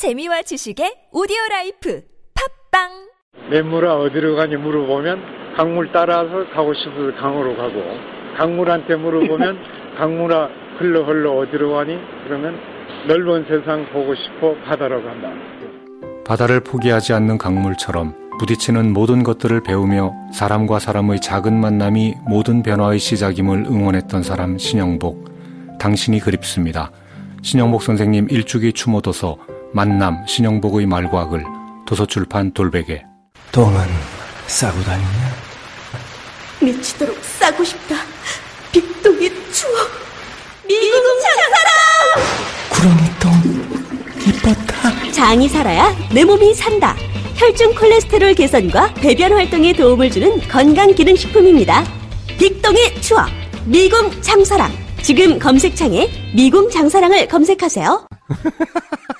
재미와 지식의 오디오 life 팟빵 냇물아 어디로 가니 물어보면 강물 따라서 가고 싶어서 강으로 가고 강물한테 물어보면 강물아 흘러 흘러 어디로 가니 그러면 넓은 세상 보고 싶어 바다로 간다. 바다를 포기하지 않는 강물처럼 부딪히는 모든 것들을 배우며 사람과 사람의 작은 만남이 모든 변화의 시작임을 응원했던 사람 신영복. 당신이 그립습니다. 신영복 선생님 일주기 추모도서 만남 신영복의 말과 글 도서출판 돌베개 똥은 싸고 다니냐? 미치도록 싸고 싶다. 빅동의 추억. 미국 장사랑! 구렁이 똥 이뻤다. 장이 살아야 내 몸이 산다. 혈중 콜레스테롤 개선과 배변 활동에 도움을 주는 건강 기능 식품입니다. 빅동의 추억. 미궁 장사랑. 지금 검색창에 미궁 장사랑을 검색하세요.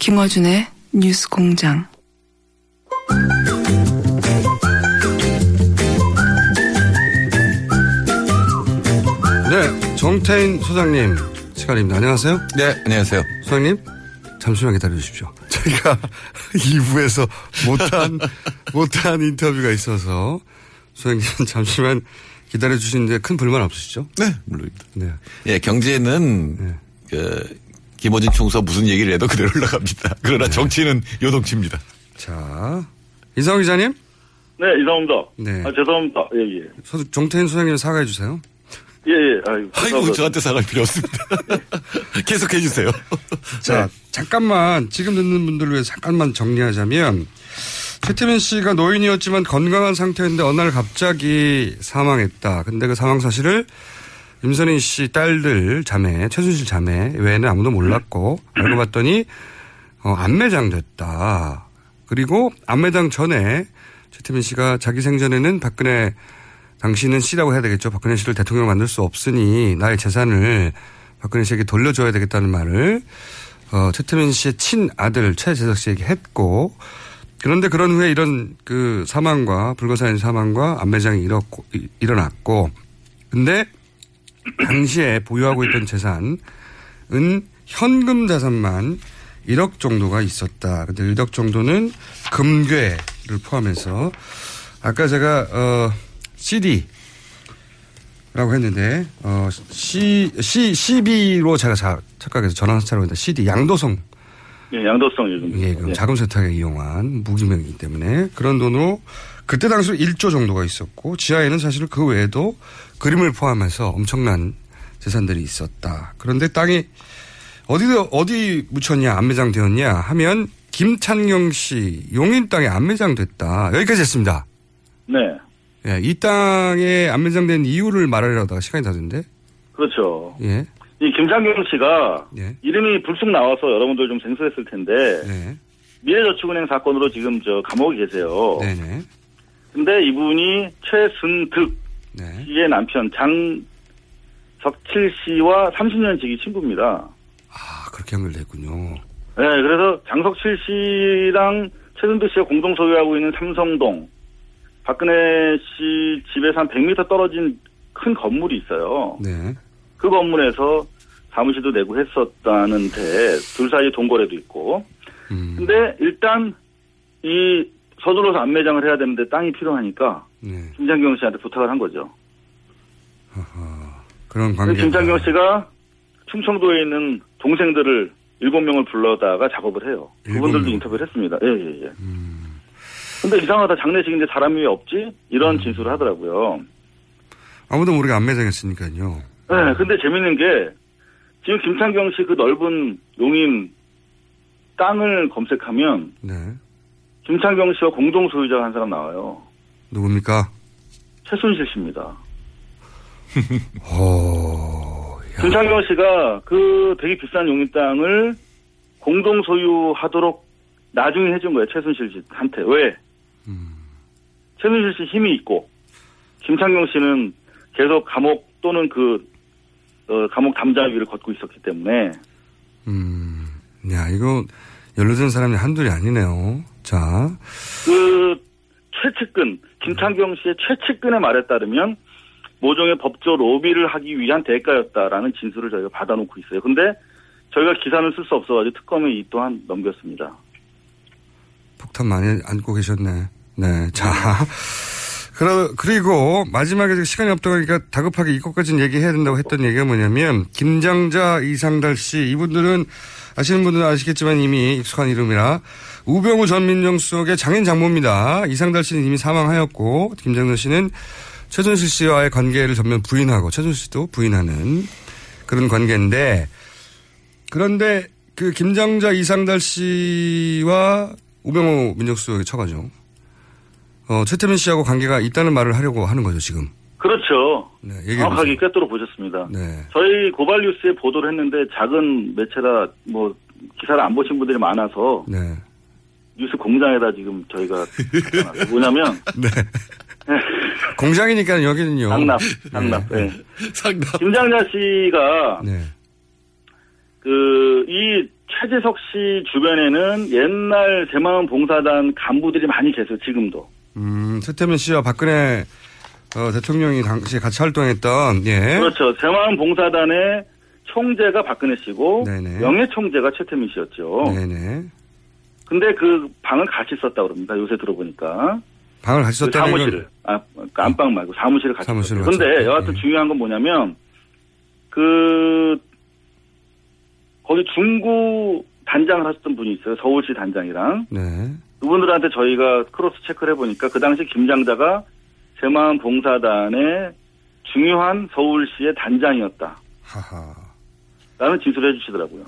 김어준의 뉴스 공장. 네, 정태인 소장님 시간입니다. 안녕하세요. 네, 안녕하세요. 소장님 잠시만 기다려 주십시오. 저희가 2부에서 못한 못한 인터뷰가 있어서 소장님 잠시만 기다려 주시는데 큰 불만 없으시죠? 네, 물론입니다. 네. 예, 경제는 그 김어진 총수가 무슨 얘기를 해도 그대로 올라갑니다. 그러나 정치는 요동칩니다. 자, 이상호 기자님. 네, 이상입니다. 네. 아, 죄송합니다. 예, 예. 소, 정태인 소장님 사과해 주세요. 예, 예. 아이고, 아이고, 저한테 사과할 필요 없습니다. 계속 해 주세요. 자, 잠깐만 지금 듣는 분들을 위해 잠깐만 정리하자면 최태민 씨가 노인이었지만 건강한 상태였는데 어느 날 갑자기 사망했다. 근데 그 사망 사실을 임선인 씨 딸들 자매, 최순실 자매 외에는 아무도 몰랐고 알고 봤더니 어, 안매장 됐다. 그리고 안매장 전에 최태민 씨가 자기 생전에는 박근혜 당신은 씨라고 해야 되겠죠. 박근혜 씨를 대통령 만들 수 없으니 나의 재산을 박근혜 씨에게 돌려줘야 되겠다는 말을 어, 최태민 씨의 친아들 최재석 씨에게 했고 그런데 그런 후에 이런 그 사망과 불거사인 사망과 안매장이 일어났고 근데 당시에 보유하고 있던 재산은 현금 자산만 1억 정도가 있었다. 근데 1억 정도는 금괴를 포함해서 아까 제가 어 CD 라고 했는데 어 C C CB로 제가 자, 착각해서 전화사차로 했는데 CD 양도성 예, 양도성 요즘. 예, 그 자금 세탁에 이용한 무기명이기 때문에 그런 돈으로 그때 당시로 1조 정도가 있었고 지하에는 사실 그 외에도 그림을 포함해서 엄청난 재산들이 있었다. 그런데 땅이 어디 어디 묻혔냐 안매장 되었냐 하면 김찬경 씨 용인 땅에 안매장 됐다. 여기까지 했습니다. 네. 예, 이 땅에 안매장된 이유를 말하려다가 시간이 다 됐는데. 그렇죠. 예. 이 김창경 씨가 예. 이름이 불쑥 나와서 여러분들 좀 생소했을 텐데 네. 미래저축은행 사건으로 지금 저 감옥에 계세요. 네네. 근데 이분이 최순득 네. 씨의 남편 장석칠 씨와 30년 지기 친구입니다. 아, 그렇게 연결됐군요. 네, 그래서 장석칠 씨랑 최순득 씨가 공동 소유하고 있는 삼성동 박근혜 씨 집에서 한 100m 떨어진 큰 건물이 있어요. 네. 그 건물에서 사무실도 내고 했었다는데 둘 사이에 동거래도 있고. 음. 근데 일단 이 서둘러서 안매장을 해야 되는데 땅이 필요하니까 네. 김창경 씨한테 부탁을 한 거죠. 그런 그래서 관계. 김창경 씨가 충청도에 있는 동생들을 일곱 명을 불러다가 작업을 해요. 그분들도 명. 인터뷰를 했습니다. 예, 예, 예. 근데 이상하다. 장례식인데 사람이 왜 없지? 이런 음. 진술을 하더라고요. 아무도 모르게 안매장했으니까요. 네, 근데 재밌는 게 지금 김창경 씨 그 넓은 용인 땅을 검색하면 네. 김창경 씨와 공동 소유자가 한 사람 나와요. 누굽니까? 최순실 씨입니다. 어, 김창경 씨가 그 되게 비싼 용인 땅을 공동 소유하도록 나중에 해준 거예요. 최순실 씨한테. 왜? 최순실 씨 힘이 있고 김창경 씨는 계속 감옥 또는 그 어, 감옥 담장위를 걷고 있었기 때문에 음, 야, 이거 연루된 사람이 한둘이 아니네요. 자, 그 최측근 김창경 씨의 최측근의 말에 따르면 모종의 법조 로비를 하기 위한 대가였다라는 진술을 저희가 받아놓고 있어요. 근데 저희가 기사는 쓸 수 없어가지고 특검에 이 또한 넘겼습니다. 폭탄 많이 안고 계셨네. 네, 자. 그러, 그리고 마지막에 시간이 없다 보니까 다급하게 이것까지는 얘기해야 된다고 했던 얘기가 뭐냐면 김장자, 이상달 씨 이분들은 아시는 분들은 아시겠지만 이미 익숙한 이름이라 우병우 전 민정수석의 장인 장모입니다. 이상달 씨는 이미 사망하였고 김장자 씨는 최순실 씨와의 관계를 전면 부인하고 최순실 씨도 부인하는 그런 관계인데 그런데 그 김장자 이상달 씨와 우병우 민정수석의 처가죠. 어, 최태민 씨하고 관계가 있다는 말을 하려고 하는 거죠, 지금. 그렇죠. 네, 정확하게. 꿰뚫어 보셨습니다. 네. 저희 고발 뉴스에 보도를 했는데 작은 매체라 뭐 기사를 안 보신 분들이 많아서 네. 뉴스 공장에다 지금 저희가. 뭐냐면 네. 공장이니까 여기는요. 상납, 상납. 네. 네. 김장자 씨가 네. 그이 최재석 씨 주변에는 옛날 대마은 봉사단 간부들이 많이 계세요. 지금도. 음, 최태민 씨와 박근혜 어, 대통령이 당시에 같이 활동했던, 예. 그렇죠. 대마은 봉사단의 총재가 박근혜 씨고 네네. 명예 총재가 최태민 씨였죠. 네네. 근데 그 방을 같이 썼다고 그럽니다. 요새 들어보니까. 방을 같이 그 썼다는 사무실을. 아, 그 안방 말고 사무실을 같이 사무실을. 같이 근데 썼다. 여하튼 중요한 건 뭐냐면 그 거기 중구 단장을 하셨던 분이 있어요. 서울시 단장이랑. 네. 그분들한테 저희가 크로스 체크를 해보니까 그 당시 김 장자가 새마을 봉사단의 중요한 서울시의 단장이었다. 하하. 라는 진술을 해주시더라고요.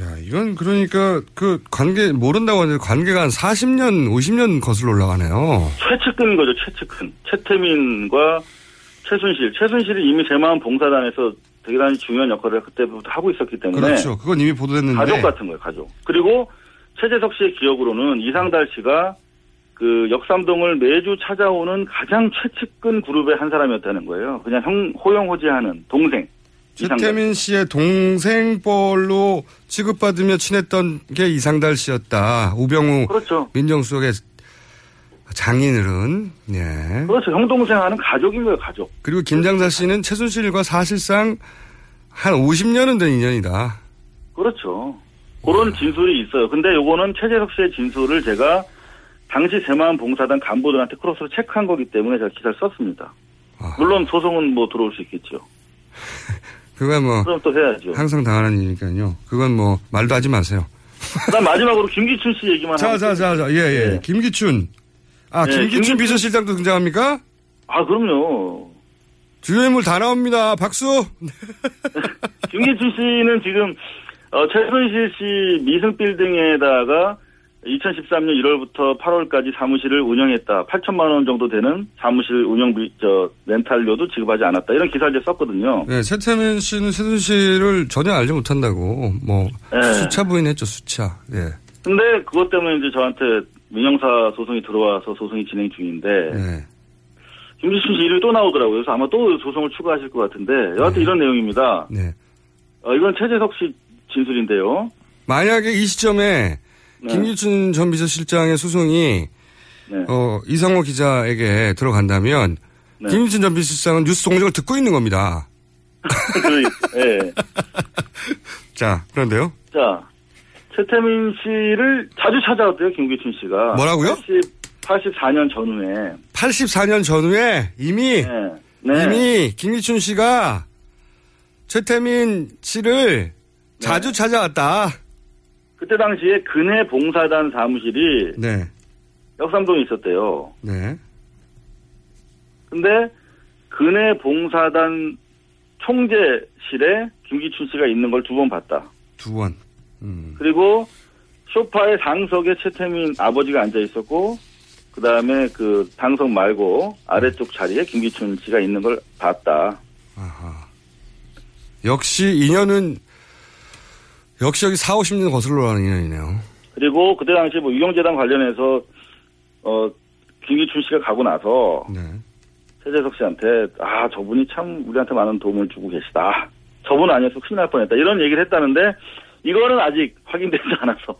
야, 이건 그러니까 그 관계, 모른다고 하는데 관계가 한 40년, 50년 거슬러 올라가네요. 최측근인 거죠, 최측근. 최태민과 최순실. 최순실이 이미 새마을 봉사단에서 대단히 중요한 역할을 그때부터 하고 있었기 때문에. 그렇죠. 그건 이미 보도됐는데. 가족 같은 거예요, 가족. 그리고 최재석 씨의 기억으로는 이상달 씨가 그 역삼동을 매주 찾아오는 가장 최측근 그룹의 한 사람이었다는 거예요. 그냥 형, 호용호지하는 동생. 최태민 씨의 동생뻘로 취급받으며 친했던 게 이상달 씨였다. 우병우 그렇죠. 민정수석의 장인어른. 예. 그렇죠. 형 동생 하는 가족인 거예요, 가족. 그리고 김장자 씨는 최순실과 사실상 한 50년은 된 인연이다. 그렇죠. 그런 진술이 있어요. 근데 요거는 최재석 씨의 진술을 제가 당시 새마을 봉사단 간부들한테 크로스로 체크한 거기 때문에 제가 기사를 썼습니다. 물론 소송은 뭐 들어올 수 있겠죠. 그건 뭐 그럼 또 해야죠. 항상 당하는 일이니까요. 그건 뭐 말도 하지 마세요. 난 마지막으로 김기춘 씨 얘기만 자, 자, 자, 자, 예, 예. 네. 김기춘. 아, 네, 김기춘 김기춘- 비서실장도 등장합니까? 아, 그럼요. 주요 인물 다 나옵니다. 박수! 김기춘 씨는 지금 어, 최순실 씨 미승 빌딩에다가 2013년 1월부터 8월까지 사무실을 운영했다. 8천만 원 정도 되는 사무실 운영비 저 렌탈료도 지급하지 않았다. 이런 기사를 이제 썼거든요. 네, 최태민 씨는 최순실을 전혀 알지 못한다고, 뭐, 네. 수차 부인했죠, 수차. 예. 근데 그것 때문에 이제 저한테 민영사 소송이 들어와서 소송이 진행 중인데 네. 김기춘 씨 이름이 또 나오더라고요. 그래서 아마 또 소송을 추가하실 것 같은데 여하튼 이런 내용입니다. 네. 어, 이건 최재석 씨 진술인데요. 만약에 이 시점에 네. 김기춘 전 비서실장의 소송이 네. 어, 이상호 기자에게 들어간다면 네. 김기춘 전 비서실장은 뉴스 공정을 듣고 있는 겁니다. 그, 예. 자, 그런데요? 자, 최태민 씨를 자주 찾아왔대요, 김기춘 씨가. 뭐라고요? 80, 84년 전후에. 84년 전후에 이미 네. 이미 김기춘 씨가 최태민 씨를 자주 찾아왔다. 그때 당시에 근해 봉사단 사무실이 네. 역삼동에 있었대요. 네. 근데 근해 봉사단 총재실에 김기춘 씨가 있는 걸 두 번 봤다. 두 번. 음. 그리고 소파의 당석에 최태민 아버지가 앉아 있었고 그 다음에 그 당석 말고 아래쪽 자리에 김기춘 씨가 있는 걸 봤다. 역시 인연은 역시 여기 4, 50년 거슬러 가는 인연이네요. 그리고 그때 당시 뭐 유경재단 관련해서 어 김기춘 씨가 가고 나서 네. 최재석 씨한테 아 저분이 참 우리한테 많은 도움을 주고 계시다. 저분 아니었으면 큰일 날 뻔했다. 이런 얘기를 했다는데 이거는 아직 확인되지 않아서.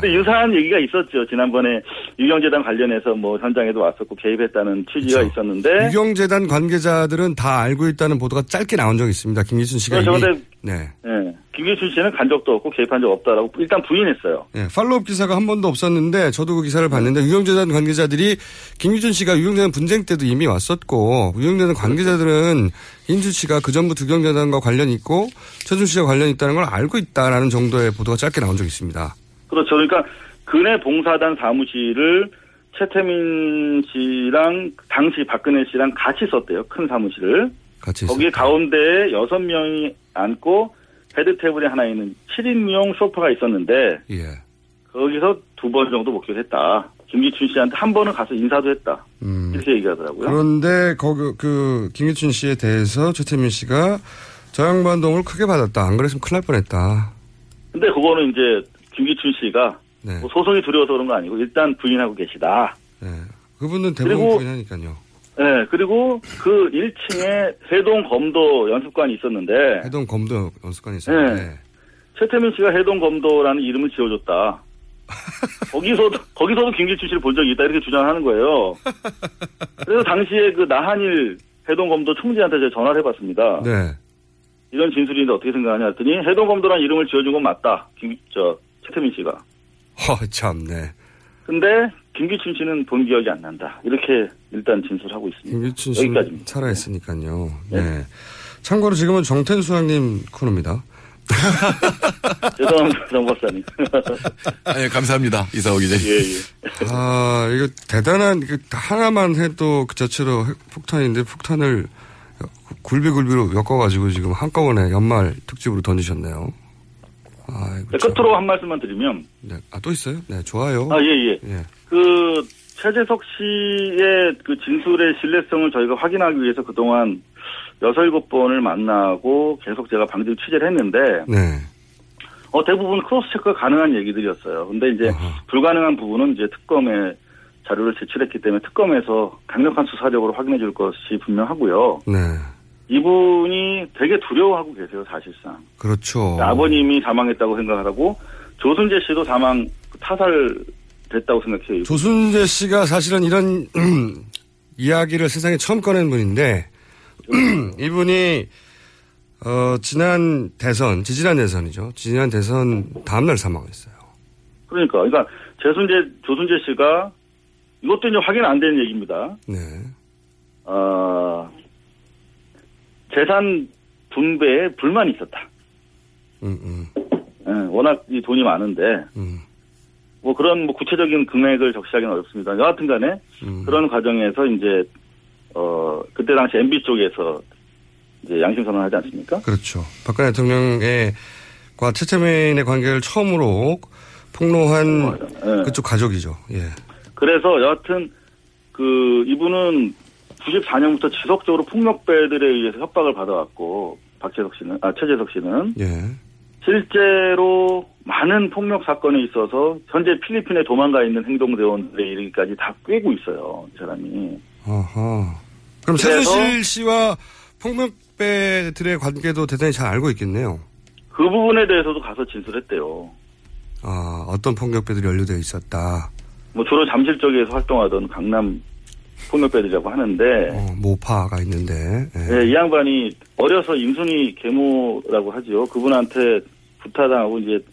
근데 유사한 얘기가 있었죠. 지난번에 유경재단 관련해서 뭐 현장에도 왔었고 개입했다는 취지가 있었는데 유경재단 관계자들은 다 알고 있다는 보도가 짧게 나온 적이 있습니다. 김기춘 씨가 그렇죠. 이미 근데 네. 예, 김기춘 씨는 간 적도 없고 개입한 적 없다라고 일단 부인했어요. 네, 팔로업 기사가 한 번도 없었는데 저도 그 기사를 봤는데 유경재단 관계자들이 김기춘 씨가 유경재단 분쟁 때도 이미 왔었고 유경재단 관계자들은 김기춘 씨가 그 전부터 유경재단과 관련이 있고 최준 씨와 관련이 있다는 걸 알고 있다라는 정도의 보도가 짧게 나온 적이 있습니다. 그렇죠. 그러니까 근해 봉사단 사무실을 최태민 씨랑 당시 박근혜 씨랑 같이 썼대요. 큰 사무실을. 같이 거기 가운데에 여섯 명이 앉고 헤드 테이블이 하나 있는 7인용 소파가 있었는데 예. 거기서 두 번 정도 목격을 했다. 김기춘 씨한테 한 번은 가서 인사도 했다. 음. 이렇게 얘기하더라고요. 그런데 거기 그 김기춘 씨에 대해서 최태민 씨가 저 양반 도움을 크게 받았다. 안 그랬으면 큰일 날 뻔했다. 근데 그거는 이제 김기춘 씨가 네. 뭐 소송이 두려워서 그런 거 아니고 일단 부인하고 계시다. 그분은 대부분 부인하니까요. 네, 그리고 그 1층에 해동 검도 연습관이 있었는데 해동 검도 연습관이 있어요. 네. 최태민 씨가 해동 검도라는 이름을 지어줬다. 거기서도 거기서도 김기춘 씨를 본 적이 있다 이렇게 주장하는 거예요. 그래서 당시에 그 나한일 해동 검도 총재한테 제가 전화를 해봤습니다. 네. 이런 진술인데 어떻게 생각하냐 했더니 해동 검도라는 이름을 지어준 건 맞다. 김, 저 최태민 씨가. 허, 참네. 근데 김기춘 씨는 본 기억이 안 난다. 이렇게 일단 진술하고 있습니다. 김기춘 씨는 여기까지입니다. 살아있으니까요. 네. 참고로 지금은 정태ን 수학님 코너입니다. 죄송합니다, 정 박사님. 아, 감사합니다. 이사오 기자님. 예, 예. 아, 이거 대단한, 이거 하나만 해도 그 자체로 핵- 폭탄인데 폭탄을 굴비굴비로 엮어가지고 지금 한꺼번에 연말 특집으로 던지셨네요. 아, 이거 네, 끝으로 한 말씀만 드리면 네. 아, 또 있어요? 네, 좋아요. 아, 예, 예. 예. 그 최재석 씨의 그 진술의 신뢰성을 저희가 확인하기 위해서 그동안 여섯 일곱 번을 만나고 계속 제가 방질 취재를 했는데 네. 어 대부분 크로스 체크가 가능한 얘기들이었어요. 근데 이제 불가능한 부분은 이제 특검에 자료를 제출했기 때문에 특검에서 강력한 수사력으로 확인해 줄 것이 분명하고요. 네. 이분이 되게 두려워하고 계세요, 사실상. 그렇죠. 아버님이 사망했다고 생각하고 조순재 씨도 사망 타살 됐다고 생각해요. 조순재 씨가 사실은 이런 이야기를 세상에 처음 꺼낸 분인데 이분이 어, 지난 대선, 지지난 대선이죠. 지지난 대선 다음날 사망했어요. 그러니까, 그러니까 재순재 조순재 씨가 이것도 이제 확인 안된 얘기입니다. 네. 어, 재산 분배에 불만이 있었다. 음, 음, 예, 워낙 이 돈이 많은데 음, 뭐 그런 뭐 구체적인 금액을 적시하기는 어렵습니다. 여하튼간에 음. 그런 과정에서 이제 어 그때 당시 MB 쪽에서 이제 양심 선언을 하지 않습니까? 그렇죠. 박근혜 대통령의 과 최태민의 관계를 처음으로 폭로한 예. 그쪽 가족이죠. 예. 그래서 여하튼 그 이분은 94년부터 지속적으로 폭력배들에 의해서 협박을 받아왔고 박재석 씨는 아 최재석 씨는 예. 실제로 많은 폭력 사건에 있어서 현재 필리핀에 도망가 있는 행동대원들에 이르기까지 다 꿰고 있어요. 이 사람이. 어허. 그럼 최순실 씨와 폭력배들의 관계도 대단히 잘 알고 있겠네요. 그 부분에 대해서도 가서 진술했대요. 아, 어떤 폭력배들이 연루되어 있었다. 뭐 주로 잠실 쪽에서 활동하던 강남 폭력배들이라고 하는데 어, 모파가 있는데. 예. 네, 이 양반이 어려서 임순희 계모라고 하죠. 그분한테 부타당하고 이제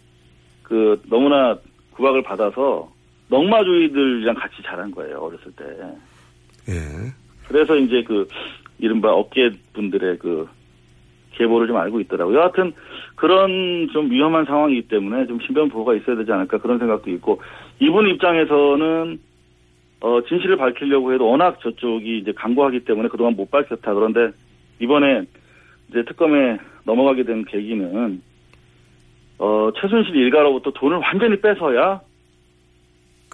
그 너무나 구박을 받아서 넉마주의들이랑 같이 자란 거예요 어렸을 때. 예. 그래서 이제 그 이른바 업계 분들의 그 계보를 좀 알고 있더라고요. 여하튼 그런 좀 위험한 상황이기 때문에 좀 신변 보호가 있어야 되지 않을까 그런 생각도 있고 이분 입장에서는 어 진실을 밝히려고 해도 워낙 저쪽이 이제 강구하기 때문에 그동안 못 밝혔다. 그런데 이번에 이제 특검에 넘어가게 된 계기는 어 최순실 일가로부터 돈을 완전히 뺏어야.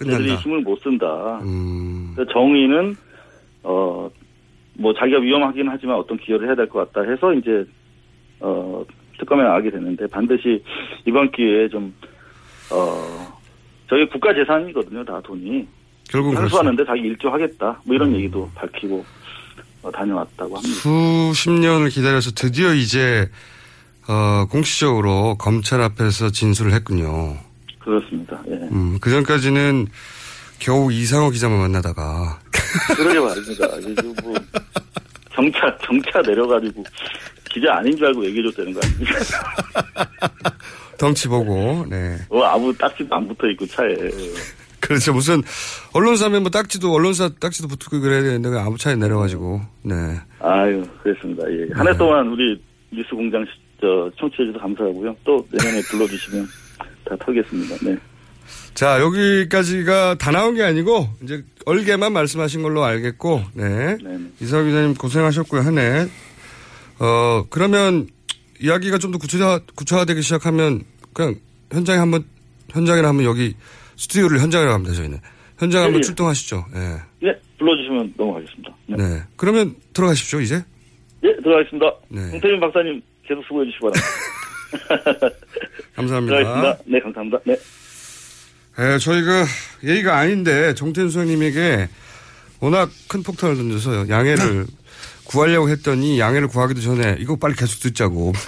얘들이 힘을 못 쓴다. 음. 정의는 어 뭐 자기가 위험하긴 하지만 어떤 기여를 해야 될 것 같다 해서 이제 어 특검에 나가게 됐는데 반드시 이번 기회에 좀 어 저희 국가 재산이거든요 다 돈이 결국 상수하는데 자기 일조하겠다 뭐 이런 얘기도 밝히고 어, 다녀왔다고 합니다. 수십 년을 기다려서 드디어 이제 어, 공식적으로 검찰 앞에서 진술을 했군요. 그렇습니다. 예. 음, 그 전까지는 겨우 이상호 기자만 만나다가 그러게 말입니다. 이제 뭐 경차 경차 내려가지고 기자 아닌 줄 알고 얘기해줬다는 거 아닙니까? 덩치 보고 네. 어, 아무 딱지도 안 붙어 있고 차에. 그렇죠. 무슨 언론사면 뭐 딱지도 언론사 딱지도 붙고 그래야 되는데 아무 차에 내려가지고 네. 아유, 그렇습니다. 예. 한해 동안 우리 뉴스 공장 시- 저 청취해주셔서 감사하고요. 또 내년에 불러주시면 다 털겠습니다. 네. 자 여기까지가 다 나온 게 아니고 이제 얼개만 말씀하신 걸로 알겠고 네. 이사호 기자님 고생하셨고요 한 해. 어 그러면 이야기가 좀 더 구체화 구체화되기 시작하면 그냥 현장에 한번 현장에 한번 여기 스튜디오를 현장이라고 합니다 저희는 현장 한번 예, 예. 출동하시죠. 예. 네, 불러주시면 넘어가겠습니다. 네. 네. 그러면 들어가십시오 이제. 예, 들어가겠습니다. 네. 홍태민 박사님 계속 수고해 주시기 바랍니다. 감사합니다. 들어가겠습니다. 네, 감사합니다. 네. 예, 저희가 예의가 아닌데 정태인 소장님에게 워낙 큰 폭탄을 던져서 양해를 구하려고 했더니 양해를 구하기도 전에 이거 빨리 계속 듣자고.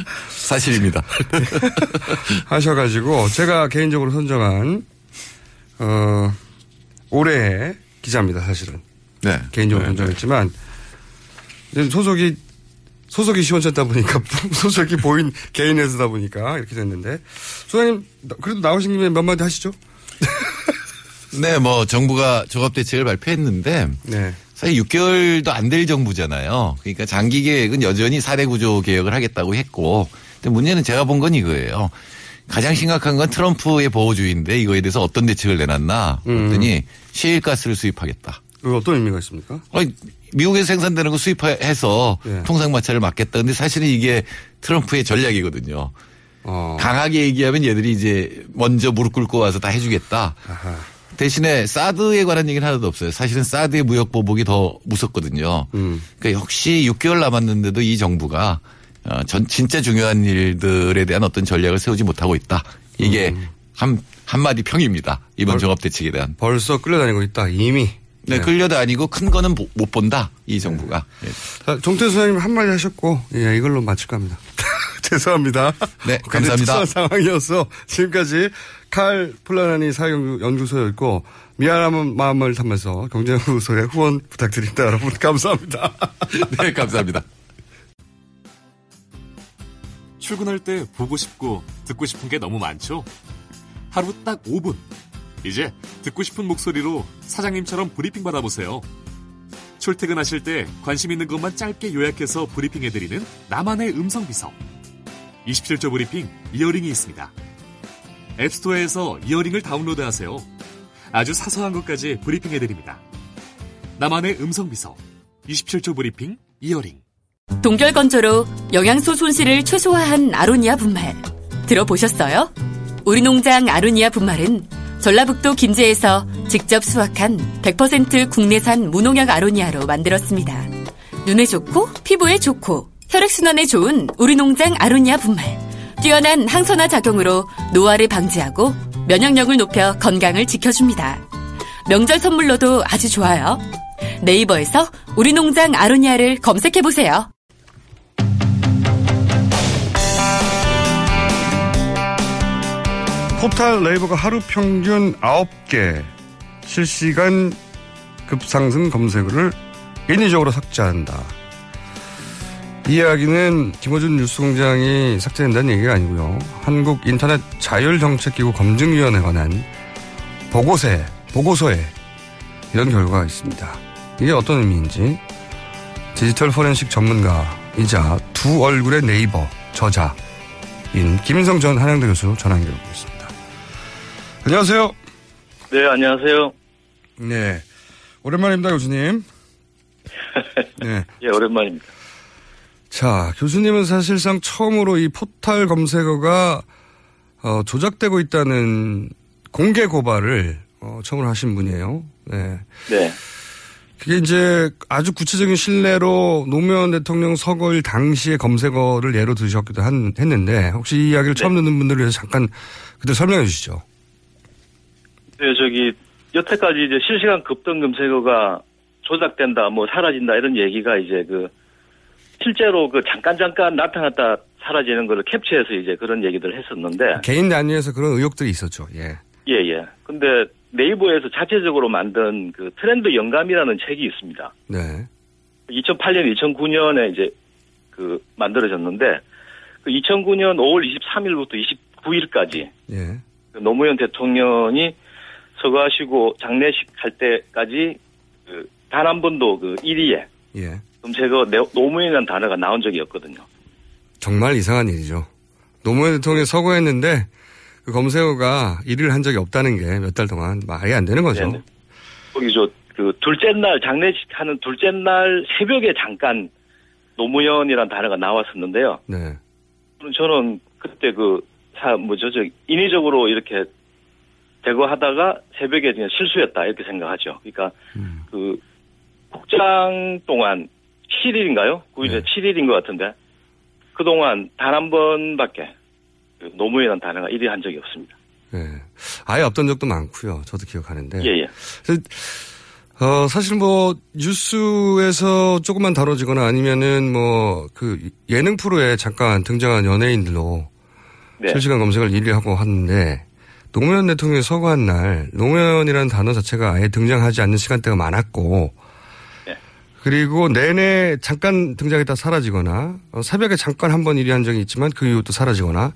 사실입니다. 하셔가지고 제가 개인적으로 선정한 어 올해의 기자입니다 사실은. 네. 개인적으로 네, 선정했지만 소속이 소속이 시원찮다 보니까 소속이 보인 개인 회사다 보니까 이렇게 됐는데 소장님 그래도 나오신 김에 몇 마디 하시죠. 네, 뭐 정부가 종합 대책을 발표했는데 네. 사실 6개월도 안 될 정부잖아요. 그러니까 장기 계획은 여전히 사대 구조 개혁을 하겠다고 했고, 근데 문제는 제가 본 건 이거예요. 가장 심각한 건 트럼프의 보호주의인데 이거에 대해서 어떤 대책을 내놨나 그랬더니 시일가스를 수입하겠다. 그 어떤 의미가 있습니까? 아니, 미국에서 생산되는 거 수입해서 네. 통상마찰을 막겠다. 근데 사실은 이게 트럼프의 전략이거든요. 어. 강하게 얘기하면 얘들이 이제 먼저 무릎 꿇고 와서 다 해주겠다. 대신에 사드에 관한 얘기는 하나도 없어요. 사실은 사드의 무역 보복이 더 무섭거든요. 음. 그러니까 역시 6개월 남았는데도 이 정부가 어, 전 진짜 중요한 일들에 대한 어떤 전략을 세우지 못하고 있다. 이게 음. 한 한마디 평입니다. 이번 종합 대책에 대한. 벌써 끌려다니고 있다 이미. 네, 끌려다니고 큰 거는 못- 못 본다. 이 정부가. 예. 자, 정태 소장님 한마디 하셨고, 예, 이걸로 마칠까 합니다. 죄송합니다. 네, 감사합니다. 상황이어서 지금까지 칼 플라나니 사회연구소였고, 미안한 마음을 담아서 경제연구소에 후원 부탁드립니다. 여러분, 감사합니다. 네, 감사합니다. 출근할 때 보고 싶고 듣고 싶은 게 너무 많죠? 하루 딱 5분. 이제 듣고 싶은 목소리로 사장님처럼 브리핑 받아보세요. 출퇴근하실 때 관심 있는 것만 짧게 요약해서 브리핑해드리는 나만의 음성 비서. 27조 브리핑 이어링이 있습니다. 앱스토어에서 이어링을 다운로드하세요. 아주 사소한 것까지 브리핑해드립니다. 나만의 음성 비서. 27조 브리핑 이어링. 동결 건조로 영양소 손실을 최소화한 아로니아 분말 들어보셨어요? 우리 농장 아로니아 분말은 전라북도 김제에서 직접 수확한 100% 국내산 무농약 아로니아로 만들었습니다. 눈에 좋고 피부에 좋고 혈액순환에 좋은 우리 농장 아로니아 분말 뛰어난 항산화 작용으로 노화를 방지하고 면역력을 높여 건강을 지켜줍니다. 명절 선물로도 아주 좋아요. 네이버에서 우리 농장 아로니아를 검색해 보세요. 포탈 네이버가 하루 평균 9개 실시간 급상승 검색어를 인위적으로 삭제한다. 이 이야기는 김호준 뉴스공장이 삭제된다는 얘기가 아니고요. 한국 인터넷 자율정책기구 검증위원회 관한 보고서에, 보고서에 이런 결과가 있습니다. 이게 어떤 의미인지 디지털 포렌식 전문가이자 두 얼굴의 네이버 저자인 김인성 전 한양대 교수 전화 연결해 보겠습니다. 안녕하세요. 네, 안녕하세요. 네. 오랜만입니다, 교수님. 네. 예, 오랜만입니다. 자, 교수님은 사실상 처음으로 이 포탈 검색어가 어, 조작되고 있다는 공개 고발을 어, 처음으로 하신 분이에요. 네. 네. 그게 이제 아주 구체적인 신뢰로 노무현 대통령 서거일 당시의 검색어를 예로 드셨기도 한, 했는데 혹시 이 이야기를 처음 듣는 분들을 위해서 잠깐 그때 설명해 주시죠. 네, 저기 여태까지 이제 실시간 급등 검색어가 조작된다, 뭐 사라진다 이런 얘기가 이제 그 실제로 그 잠깐 잠깐 나타났다 사라지는 거를 캡처해서 이제 그런 얘기들 했었는데 개인 단위에서 그런 의혹들이 있었죠. 예. 예, 예. 근데 네이버에서 자체적으로 만든 그 트렌드 영감이라는 책이 있습니다. 네. 2008년, 2009년에 이제 그 만들어졌는데 그 2009년 5월 23일부터 29일까지 예. 그 노무현 대통령이 서거하시고 장례식 할 때까지 그 단 한 번도 그 1위에 예. 검색어 네- 노무현이라는 단어가 나온 적이 없거든요. 정말 이상한 일이죠. 노무현 대통령이 서거했는데 그 검색어가 1위를 한 적이 없다는 게 몇 달 동안 말이 안 되는 거죠. 네네. 거기 저 그 둘째 날 장례식 하는 둘째 날 새벽에 잠깐 노무현이라는 단어가 나왔었는데요. 네. 저는 그때 그, 사, 뭐죠, 저, 인위적으로 이렇게 제거하다가 새벽에 그냥 실수했다, 이렇게 생각하죠. 그러니까, 그, 국장 동안 7일인가요? 9일에 7일인 것 같은데, 그동안 단 한 번밖에 그 노무현이라는 단어가 1위 한 적이 없습니다. 예. 아예 없던 적도 많고요. 저도 기억하는데. 예, 예. 어, 사실 뭐, 뉴스에서 조금만 다뤄지거나 아니면은 뭐, 그, 예능 프로에 잠깐 등장한 연예인들로 네. 실시간 검색을 1위 하고 하는데, 노무현 대통령이 서거한 날, 노무현이라는 단어 자체가 아예 등장하지 않는 시간대가 많았고, 네. 그리고 내내 잠깐 등장했다 사라지거나, 어, 새벽에 잠깐 한번 1위 한 적이 있지만 그 이후 또 사라지거나,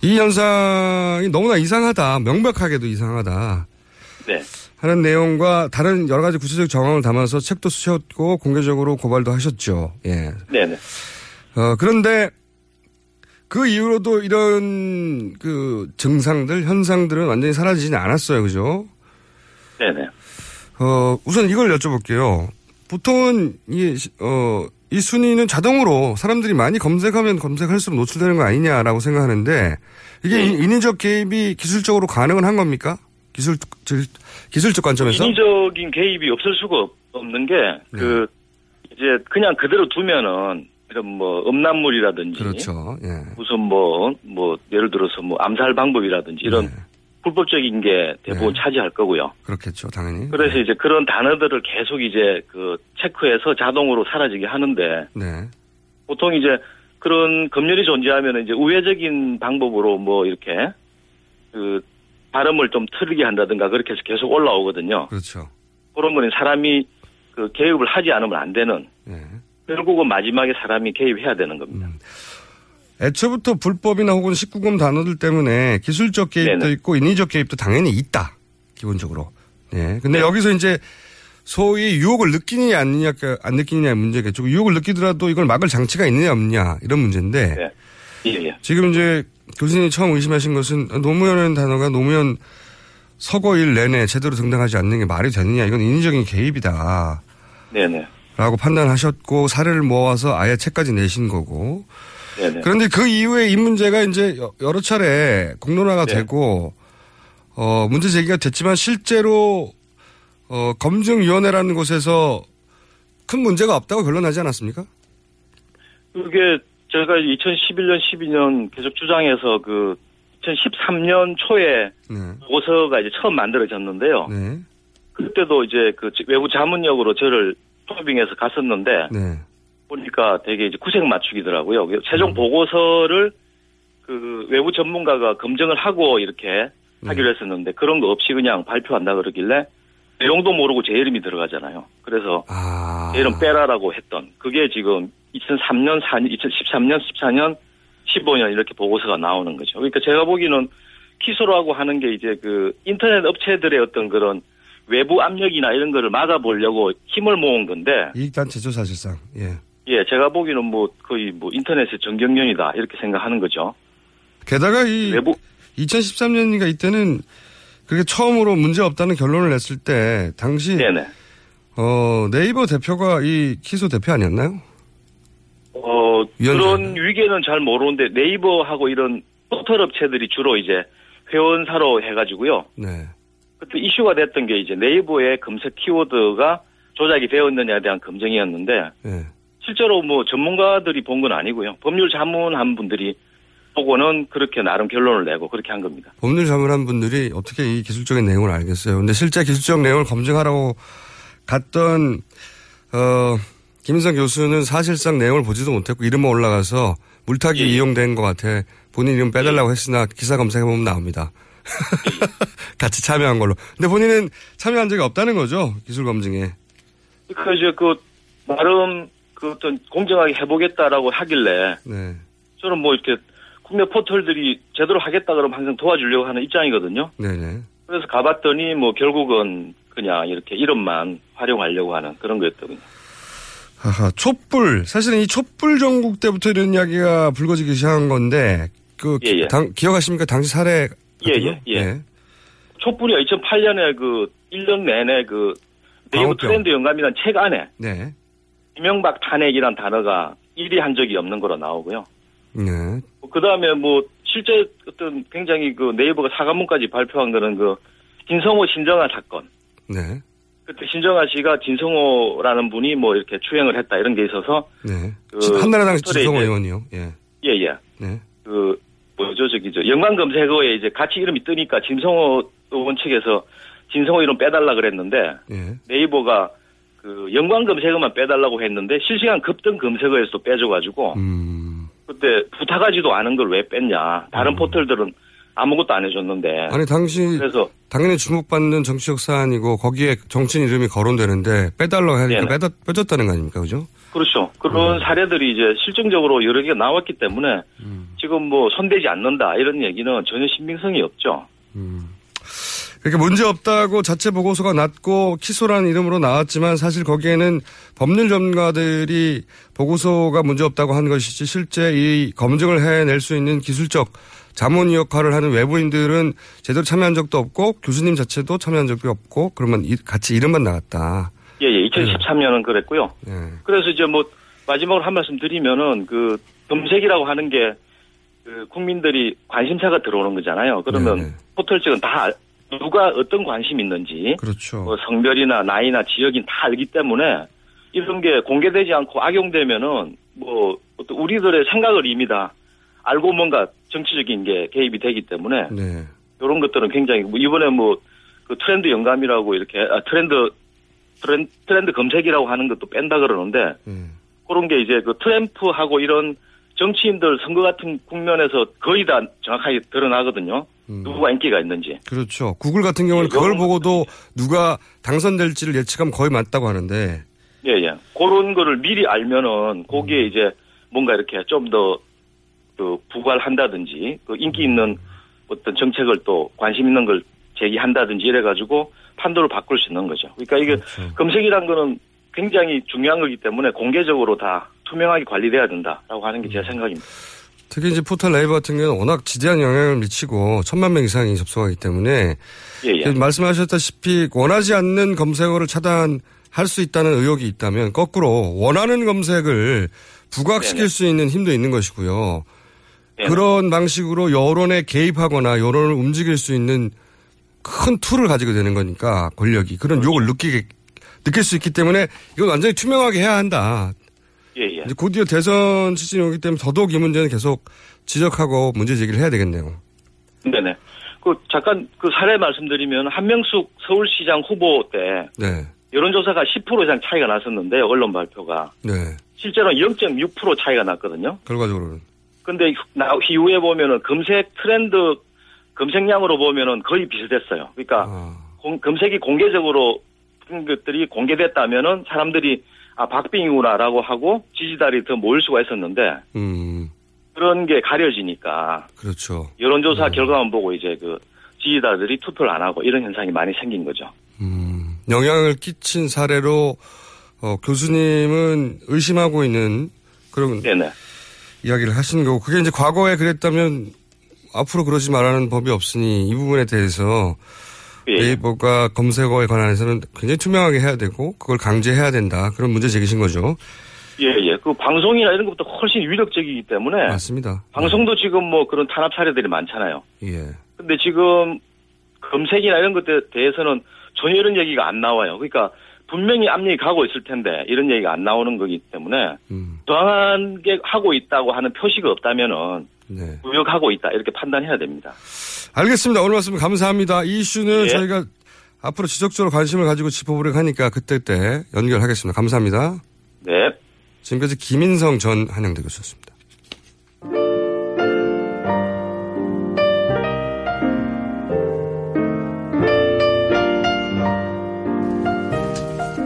이 현상이 너무나 이상하다, 명백하게도 이상하다. 네. 하는 내용과 다른 여러 가지 구체적 정황을 담아서 책도 쓰셨고 공개적으로 고발도 하셨죠. 예. 네네. 어, 그런데 그 이후로도 이런 그 증상들, 현상들은 완전히 사라지지는 않았어요. 그죠? 네네. 어, 우선 이걸 여쭤볼게요. 보통은 이, 어, 이 순위는 자동으로 사람들이 많이 검색하면 검색할수록 노출되는 거 아니냐라고 생각하는데 이게 인- 인위적 개입이 기술적으로 가능은 한 겁니까? 기술, 질- 기술적 관점에서? 인위적인 개입이 없을 수가 없- 없는 게, 그, 이제 그냥 그대로 두면은, 이런 뭐, 음란물이라든지. 그렇죠. 예. 무슨 뭐, 뭐, 예를 들어서 뭐, 암살 방법이라든지 이런 네. 불법적인 게 대부분 차지할 거고요. 그렇겠죠. 당연히. 그래서 이제 그런 단어들을 계속 이제 그 체크해서 자동으로 사라지게 하는데, 네. 보통 이제 그런 검열이 존재하면 이제 우회적인 방법으로 뭐 이렇게 그 발음을 좀 틀리게 한다든가 그렇게 해서 계속 올라오거든요. 그렇죠. 그런 거는 사람이 그 개입을 하지 않으면 안 되는 네. 결국은 마지막에 사람이 개입해야 되는 겁니다. 애초부터 불법이나 혹은 19금 단어들 때문에 기술적 개입도 네네. 있고 인위적 개입도 당연히 있다. 기본적으로. 네. 근데 여기서 이제 소위 유혹을 느끼느냐 안 느끼느냐, 안 느끼느냐의 문제겠죠. 유혹을 느끼더라도 이걸 막을 장치가 있느냐 없느냐 이런 문제인데 네. 예, 예. 지금 이제 교수님이 처음 의심하신 것은 노무현이라는 단어가 노무현 서거일 내내 제대로 등장하지 않는 게 말이 되느냐 이건 인위적인 개입이다. 네네. 라고 판단하셨고 사례를 모아서 아예 책까지 내신 거고 네네. 그런데 그 이후에 이 문제가 이제 여- 여러 차례 공론화가 네. 되고 어 문제 제기가 됐지만 실제로 어 검증위원회라는 곳에서 큰 문제가 없다고 결론나지 않았습니까? 그게 제가 2011년, 12년 계속 주장해서 그 2013년 초에 네. 보고서가 이제 처음 만들어졌는데요. 네. 그때도 이제 그 외부 자문역으로 저를 토빙해서 갔었는데 네. 보니까 되게 이제 구색 맞추기더라고요. 그 최종 보고서를 그 외부 전문가가 검증을 하고 이렇게 하기로 했었는데 그런 거 없이 그냥 발표한다 그러길래 내용도 모르고 제 이름이 들어가잖아요. 그래서 제 이름 빼라라고 했던 그게 지금 2003년, 4, 2013년, 14년, 15년 이렇게 보고서가 나오는 거죠. 그러니까 제가 보기에는 키소라고 하는 게 이제 그 인터넷 업체들의 어떤 그런 외부 압력이나 이런 거를 막아보려고 힘을 모은 건데 이익단체죠 사실상. 예. 예, 제가 보기에는 뭐 거의 뭐 인터넷의 정경련이다 이렇게 생각하는 거죠. 게다가 이 외부 2013년인가 이때는 그게 처음으로 문제 없다는 결론을 냈을 때 당시 네네. 어 네이버 대표가 이 키소 대표 아니었나요? 어? 그런 위계는 잘 모르는데 네이버하고 이런 포털 업체들이 주로 이제 회원사로 해가지고요. 네. 그때 이슈가 됐던 게 이제 네이버의 검색 키워드가 조작이 되었느냐에 대한 검증이었는데 네. 실제로 뭐 전문가들이 본 건 아니고요. 법률 자문한 분들이 보고는 그렇게 나름 결론을 내고 그렇게 한 겁니다. 법률 자문한 분들이 어떻게 이 기술적인 내용을 알겠어요. 근데 실제 기술적 내용을 검증하라고 갔던 어 김인성 교수는 사실상 내용을 보지도 못했고 이름만 올라가서 물타기 예, 이용된 것 같아 본인 이름 빼달라고 했으나 기사 검색해보면 나옵니다. 같이 참여한 걸로. 근데 본인은 참여한 적이 없다는 거죠. 기술 검증에. 그 이제 그 나름 그 어떤 공정하게 해보겠다라고 하길래 네. 저는 뭐 이렇게 국내 포털들이 제대로 하겠다 그러면 항상 도와주려고 하는 입장이거든요. 네네. 그래서 가봤더니 뭐 결국은 그냥 이렇게 이름만 활용하려고 하는 그런 거였더군요. 하하, 촛불. 사실은 이 촛불 전국 때부터 이런 이야기가 불거지기 시작한 건데, 그, 예, 예. 당, 기억하십니까? 당시 사례. 예, 같은 예, 거? 예. 촛불이 2008년에 그 1년 내내 그 네이버. 트렌드 영감이라는 책 안에 네. 이명박 탄핵이란 단어가 1위 한 적이 없는 거로 나오고요. 네. 그 다음에 뭐 실제 어떤 굉장히 그 네이버가 사과문까지 발표한 거는 그 진성호 신정아 사건. 네. 그때 신정아 씨가 진성호라는 분이 뭐 이렇게 추행을 했다 이런 게 있어서 네. 그 한나라당 지성호 이제- 의원이요. 예. 예, 예. 네. 그 뭐죠 저기 저 연관 검색어에 이제 같이 이름이 뜨니까 진성호 의원 측에서 진성호 이름 빼달라 그랬는데 예. 네이버가 그 연관 검색어만 빼달라고 했는데 실시간 급등 검색어에서 빼줘가지고 음. 그때 부탁하지도 않은 걸 왜 뺐냐 다른 포털들은 아무것도 안 해줬는데 아니, 당시, 그래서 당연히 주목받는 정치적 사안이고, 거기에 정치인 이름이 거론되는데, 빼달라고 하니까. 빼다, 빼줬다는 거 아닙니까? 그죠? 그렇죠 음. 그런 사례들이 이제 실증적으로 여러 개가 나왔기 때문에 음. 지금 뭐 손대지 않는다 이런 얘기는 전혀 신빙성이 없죠. 이렇게 문제 없다고 자체 보고서가 났고 키소라는 이름으로 나왔지만 사실 거기에는 법률 전문가들이 보고서가 문제 없다고 한 것이지 실제 이 검증을 해낼 수 있는 기술적 자문 역할을 하는 외부인들은 제대로 참여한 적도 없고 교수님 자체도 참여한 적이 없고 그러면 이- 같이 이름만 나갔다. 예, 예. 2013년은 그랬고요. 예. 그래서 이제 뭐 마지막으로 한 말씀 드리면은 그 검색이라고 하는 게 그 국민들이 관심사가 들어오는 거잖아요. 그러면 네네. 포털 측은 다 알- 누가 어떤 관심이 있는지 그렇죠. 뭐 성별이나 나이나 지역인 다 알기 때문에 이런 게 공개되지 않고 악용되면은 뭐 우리들의 생각을 이미 다 알고 뭔가 정치적인 게 개입이 되기 때문에 네. 이런 것들은 굉장히 뭐 이번에 뭐 그 트렌드 영감이라고 이렇게 아, 트렌드 트렌, 트렌드 검색이라고 하는 것도 뺀다 그러는데 그런 게 이제 그 트램프하고 이런 정치인들 선거 같은 국면에서 거의 다 정확하게 드러나거든요. 누구가 인기가 있는지. 그렇죠. 구글 같은 경우는 예, 그걸 보고도 누가 당선될지를 예측하면 거의 맞다고 하는데 예, 예. 그런 거를 미리 알면은 거기에 이제 뭔가 이렇게 좀 더 그 부괄한다든지 그 인기 있는 어떤 정책을 또 관심 있는 걸 제기한다든지 이래가지고 판도를 바꿀 수 있는 거죠. 그러니까 이게 검색이란 거는 굉장히 중요한 거기 때문에 공개적으로 다 투명하게 관리돼야 된다라고 하는 게 제 생각입니다. 특히 이제 포털 네이버 같은 경우는 워낙 지대한 영향을 미치고 천만 명 이상이 접속하기 때문에 예, 예. 말씀하셨다시피 원하지 않는 검색어를 차단할 수 있다는 의혹이 있다면 거꾸로 원하는 검색을 부각시킬 네 네. 수 있는 힘도 있는 것이고요. 네네. 그런 방식으로 여론에 개입하거나 여론을 움직일 수 있는 큰 tool을 가지게 되는 거니까 권력이 그런 그렇죠. 유혹을 느끼게 느낄 수 있기 때문에 이건 완전히 투명하게 해야 한다. 예, 예. 이제 곧이어 대선 시즌이 오기 때문에 더더욱 이 문제는 계속 지적하고 문제 제기를 해야 되겠네요. 네네. 그 잠깐 그 사례 말씀드리면 한명숙 서울시장 후보 때 네. 여론조사가 10% 이상 차이가 났었는데 언론 발표가 네. 실제로는 0.6% 차이가 났거든요. 결과적으로는. 근데 나 이후에 보면은 검색 트렌드 검색량으로 보면은 거의 비슷했어요. 그러니까 공- 검색이 공개적으로 같은 것들이 공개됐다면은 사람들이 아 박빙이구나라고 하고 지지자들이 더 모일 수가 있었는데 음, 그런 게 가려지니까 그렇죠. 여론조사 결과만 보고 이제 그 지지자들이 투표를 안 하고 이런 현상이 많이 생긴 거죠. 영향을 끼친 사례로 어, 교수님은 의심하고 있는 그런 네네. 이야기를 하시는 거고 그게 이제 과거에 그랬다면 앞으로 그러지 말라는 법이 없으니 이 부분에 대해서 예. 네이버가 검색어에 관해서는 굉장히 투명하게 해야 되고 그걸 강제해야 된다 그런 문제 제기신 거죠. 예, 예. 그 방송이나 이런 것보다 훨씬 위력적이기 때문에 맞습니다. 방송도 지금 뭐 그런 탄압 사례들이 많잖아요. 예. 근데 지금 검색이나 이런 것에 대해서는 전혀 이런 얘기가 안 나와요. 그러니까 분명히 압력이 가고 있을 텐데 이런 얘기가 안 나오는 거기 때문에 저항하게 하고 있다고 하는 표시가 없다면은 네. 무역하고 있다 이렇게 판단해야 됩니다. 알겠습니다. 오늘 말씀 감사합니다. 이 이슈는 예. 저희가 앞으로 지속적으로 관심을 가지고 짚어보려고 하니까 그때 때 연결하겠습니다. 감사합니다. 네. 지금까지 김인성 전 한양대 교수였습니다.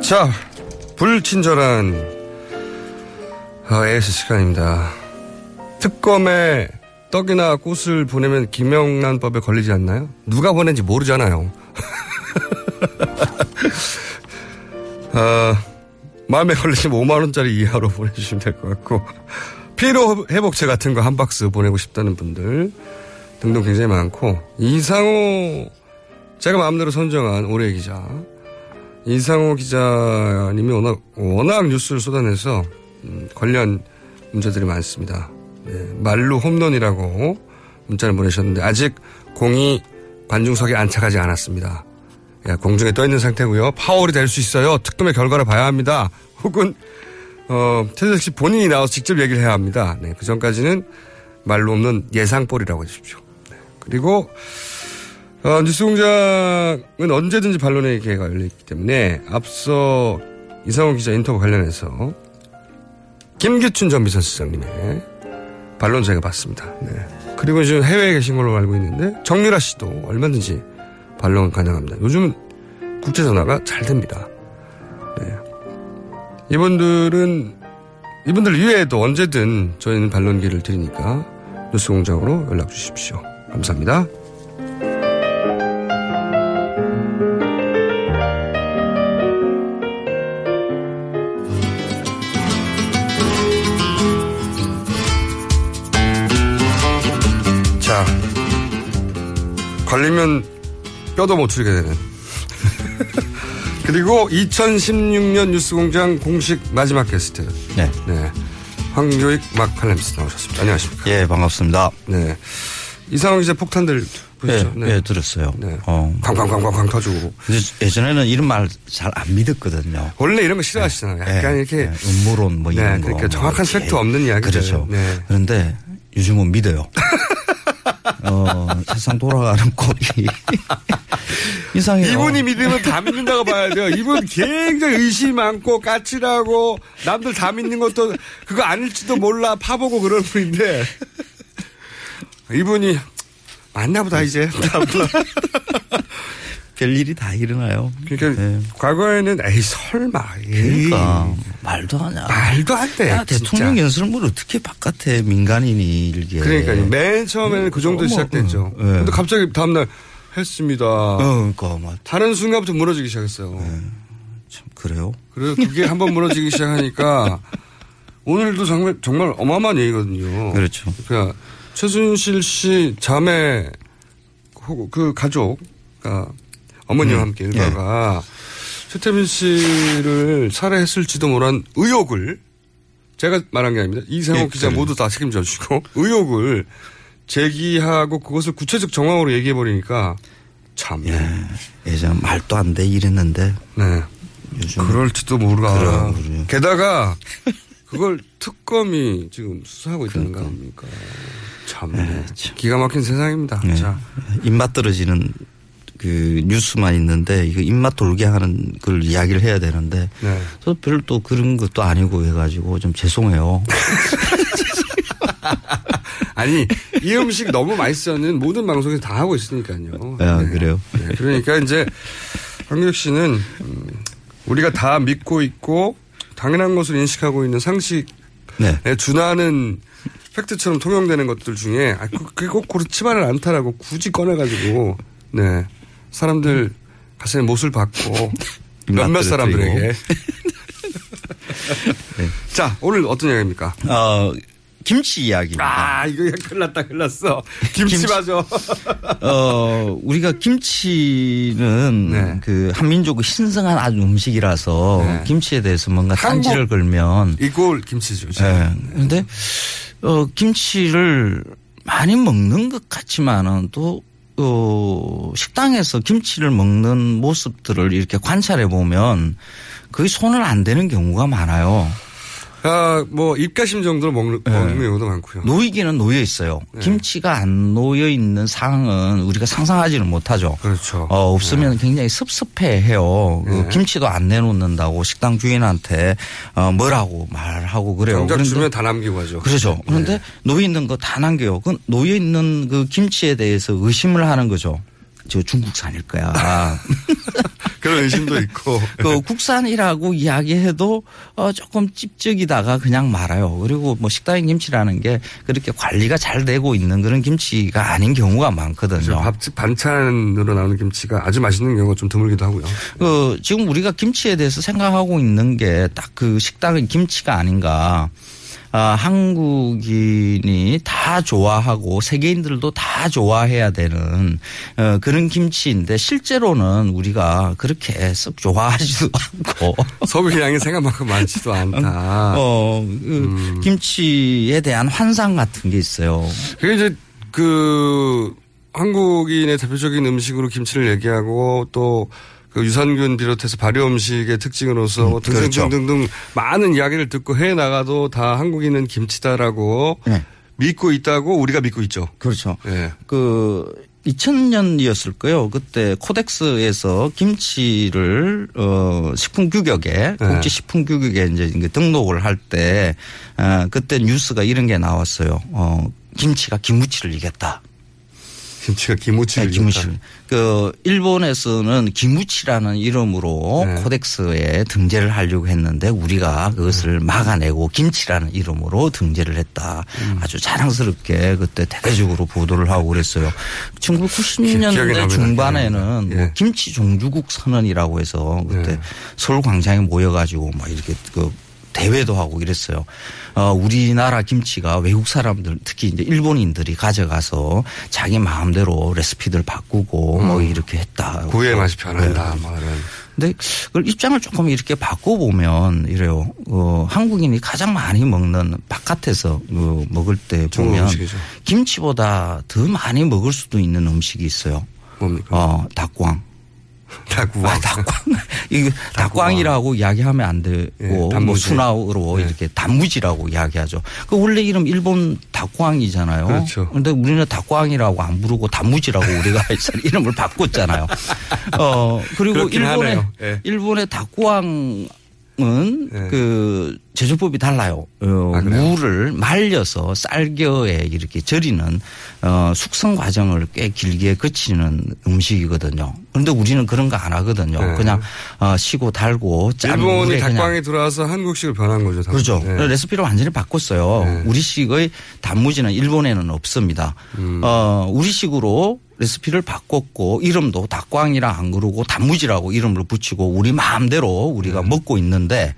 자, 불친절한 어, AS 시간입니다. 특검에 떡이나 꽃을 보내면 김영란법에 걸리지 않나요? 누가 보낸지 모르잖아요. 어, 마음에 걸리시면 5만원짜리 이하로 보내주시면 될 것 같고, 피로 회복제 같은 거 한 박스 보내고 싶다는 분들 등등 굉장히 많고, 이상호, 제가 마음대로 선정한 올해의 기자, 이상호 기자님이 워낙, 워낙 뉴스를 쏟아내서, 음, 관련 문제들이 많습니다. 네, 말로 홈런이라고 문자를 보내셨는데, 아직 공이 관중석에 안착하지 않았습니다. 예, 공중에 떠 있는 상태고요. 파월이 될 수 있어요. 특검의 결과를 봐야 합니다. 혹은 어, 최재석 씨 본인이 나와서 직접 얘기를 해야 합니다. 네, 그 전까지는 말로 없는 예상볼이라고 해주십시오. 네, 그리고 어, 뉴스공장은 언제든지 반론의 기회가 열려있기 때문에 앞서 이상호 기자 인터뷰 관련해서 김기춘 전 비서실장님의 반론 제가 봤습니다. 네. 그리고 지금 해외에 계신 걸로 알고 있는데 정유라 씨도 얼마든지 반론 가능합니다. 요즘은 국제 전화가 잘 됩니다. 네. 이분들은 이분들 이외에도 언제든 저희는 반론 기회를 드리니까 뉴스공장으로 연락 주십시오. 감사합니다. 걸리면 뼈도 못 추리게 되는. 그리고 2016년 뉴스공장 공식 마지막 게스트. 네. 네. 황교익 막 칼럼니스트 나오셨습니다. 안녕하십니까. 예, 반갑습니다. 네. 이상훈 기자 폭탄들 보셨죠? 예, 예, 들었어요. 네. 어. 쾅쾅쾅쾅쾅 터지고. 예전에는 이런 말 잘 안 믿었거든요. 원래 이런 거 싫어하시잖아요. 약간 예, 이렇게. 예, 음모론 뭐 네, 이런 거. 그러니까 뭐 정확한 이렇게. 팩트 없는 이야기들. 그렇죠. 네. 그런데 요즘은 믿어요. 어, 세상 돌아가는 꼴이 이상해요. 이분이 믿으면 다 믿는다고 봐야 돼요. 이분 굉장히 의심이 많고 까칠하고 남들 다 믿는 것도 그거 아닐지도 몰라 파보고 그런 분인데 이분이 맞나 보다 이제. 별일이 다 일어나요. 그러니까 과거에는 에이 설마. 에이. 그러니까 말도 안 해. 말도 안 돼. 야, 대통령 연설문 어떻게 바깥에 민간인이 일게. 그러니까요. 맨 처음에는 그 정도 시작됐죠. 어, 예. 근데 갑자기 다음날 했습니다. 그러니까 막 다른 순간부터 무너지기 시작했어요. 참 그래요? 그래 그게 한번 무너지기 시작하니까 오늘도 정말 정말 어마어마한 얘기거든요. 그렇죠. 그러니까 최순실 씨 자매 혹- 그 가족, 그러니까 어머니와 음. 함께 일가가 최태민 씨를 살해했을지도 모르는 의혹을 제가 말한 게 아닙니다. 이상호 예, 기자 그래요. 모두 다 책임져 주시고 의혹을 제기하고 그것을 구체적 정황으로 얘기해 버리니까 참. 예전 말도 안 돼 이랬는데. 네. 요즘 그럴지도 모르가. 그래요, 그래요. 게다가 그걸 특검이 지금 수사하고 있다는 거 아닙니까? 참, 네. 기가 막힌 세상입니다. 네. 자, 입맛 떨어지는 그 뉴스만 있는데 이거 입맛 돌게 하는 걸 이야기를 해야 되는데 네. 저 별로 또 그런 것도 아니고 해가지고 좀 죄송해요. 아니 이 음식 너무 맛있어는 모든 방송에서 다 하고 있으니까요. 아, 그래요? 네, 그러니까 이제 황교익 씨는 음, 우리가 다 믿고 있고 당연한 것으로 인식하고 있는 상식에 네. 준하는 팩트처럼 통용되는 것들 중에 아, 그- 그게 꼭 그렇지만은 않다라고 굳이 꺼내가지고 네 사람들 가슴에 못을 박고 몇몇 사람들에게 드리고. 자 오늘 어떤 이야기입니까? 어, 김치 이야기입니다. 아 이거 큰일 났다 큰일 났어 김치, 김치. 맞아 어, 우리가 김치는 그 한민족의 신성한 아주 음식이라서 네. 김치에 대해서 뭔가 한국 딴지를 걸면 이골 김치죠. 예. 근데 어 김치를 많이 먹는 것 같지만은 또 어, 식당에서 김치를 먹는 모습들을 이렇게 관찰해 보면 거의 손을 안 대는 경우가 많아요. 아, 뭐 입가심 정도로 먹는, 먹는 경우도 많고요. 놓이기는 놓여 있어요. 네. 김치가 안 놓여 있는 상황은 우리가 상상하지는 못하죠. 그렇죠. 어, 없으면 굉장히 섭섭해해요. 그 네. 김치도 안 내놓는다고 식당 주인한테 어, 뭐라고 말하고 그래요. 정작 그런데 주면 다 남기고 하죠. 그렇죠. 그런데 네. 놓여 있는 거 다 남겨요. 그 놓여 있는 그 김치에 대해서 의심을 하는 거죠. 저 중국산일 거야. 그런 의심도 있고. 그 국산이라고 이야기해도 어 조금 찝쩍이다가 그냥 말아요. 그리고 뭐 식당의 김치라는 게 그렇게 관리가 잘 되고 있는 그런 김치가 아닌 경우가 많거든요. 밥집 반찬으로 나오는 김치가 아주 맛있는 경우가 좀 드물기도 하고요. 그 지금 우리가 김치에 대해서 생각하고 있는 게 딱 그 식당의 김치가 아닌가. 아, 한국인이 다 좋아하고 세계인들도 다 좋아해야 되는 어, 그런 김치인데 실제로는 우리가 그렇게 썩 좋아하지도 않고 소비량이 생각만큼 많지도 않다. 어, 그 김치에 대한 환상 같은 게 있어요. 그게 이제 그 한국인의 대표적인 음식으로 김치를 얘기하고 또 그 유산균 비롯해서 발효 음식의 특징으로서 뭐 그렇죠. 등등등등 많은 이야기를 듣고 해 나가도 다 한국인은 김치다라고 믿고 있다고 우리가 믿고 있죠. 그렇죠. 예. 그 2000년이었을 거예요. 그때 코덱스에서 김치를 어 식품 규격에 네. 국제 식품 규격에 이제 등록을 할때 어, 그때 뉴스가 이런 게 나왔어요. 어 김치가 김무치를 이겼다. 김치가 기무치를 네, 김무치. 그 일본에서는 김무치라는 이름으로 네. 코덱스에 등재를 하려고 했는데 우리가 그것을 네. 막아내고 김치라는 이름으로 등재를 했다. 음. 아주 자랑스럽게 그때 대대적으로 보도를 하고 그랬어요. 기- 기억에 1990년대 남니다. 중반에는 예. 뭐 김치 종주국 선언이라고 해서 그때 네. 서울 광장에 모여가지고 막 이렇게 그 대회도 하고 이랬어요. 어, 우리나라 김치가 외국 사람들 특히 이제 일본인들이 가져가서 자기 마음대로 레시피들 바꾸고 뭐 이렇게 했다. 음. 구의 맛이 네. 변한다. 뭐 이런. 근데 그걸 입장을 조금 이렇게 바꿔보면 이래요. 어, 한국인이 가장 많이 먹는 바깥에서 어, 먹을 때 보면 음식이죠. 김치보다 더 많이 먹을 수도 있는 음식이 있어요. 뭡니까? 어, 닭광. 닭광. 아, 닭광. 이거 닭광이라고 이야기하면 안 되고 예, 뭐. 순화로 이렇게 단무지라고 이야기하죠. 그 원래 이름 일본 닭광이잖아요. 그렇죠. 그런데 우리는 닭광이라고 안 부르고 단무지라고 우리가 이름을 바꿨잖아요. 어 그리고 일본의. 예. 일본의 닭광 은그 제조법이 달라요. 어, 아? 무를 말려서 쌀겨에 이렇게 절이는 어, 숙성 과정을 꽤 길게 거치는 음식이거든요. 그런데 우리는 그런 거 안 하거든요. 네. 그냥 어, 시고 달고 짠 일본이 닭광에 들어와서 한국식으로 변한 거죠. 다. 그렇죠. 네. 레시피를 완전히 바꿨어요. 네. 우리식의 단무지는 일본에는 없습니다. 음. 어, 우리식으로 레시피를 바꿨고 이름도 닭광이라 안 그러고 단무지라고 이름을 붙이고 우리 마음대로 우리가 네. 먹고 있는데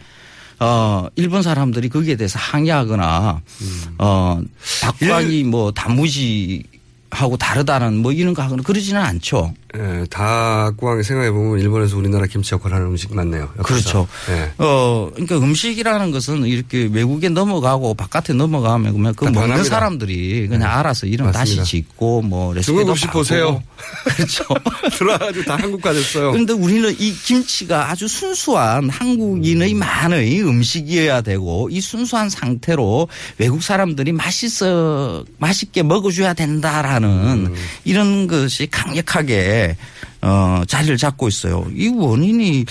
어, 일본 사람들이 거기에 대해서 항의하거나 음. 어, 닭광이 뭐 단무지 하고 다르다는 뭐 이런 거 하거나 그러지는 않죠. 예, 닭광 생각해 보면 일본에서 우리나라 김치 역할을 하는 음식 맞네요. 역사상. 그렇죠. 예. 어, 그러니까 음식이라는 것은 이렇게 외국에 넘어가고 바깥에 넘어가면 그러면 그다 먹는 변합니다. 사람들이 그냥 알아서 이름 맞습니다. 다시 짓고 뭐 레시피도 중국 음식. 보세요. 그렇죠. 들어와가지고 다 한국가 됐어요. 그런데 우리는 이 김치가 아주 순수한 한국인의 만의 음식이어야 되고 이 순수한 상태로 외국 사람들이 맛있어 맛있게 먹어줘야 된다라는 이런 것이 강력하게 어, 자리를 잡고 있어요. 이 원인이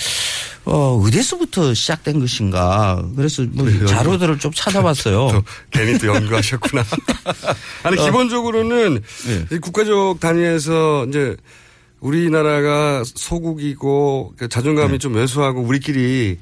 어, 어디서부터 시작된 것인가. 그래서 뭐 자료들을 좀 찾아봤어요. 또 괜히 또 연구하셨구나. 아니 어. 기본적으로는 예. 이 국가적 단위에서 이제 우리나라가 소국이고 그 자존감이 네. 좀 왜소하고 우리끼리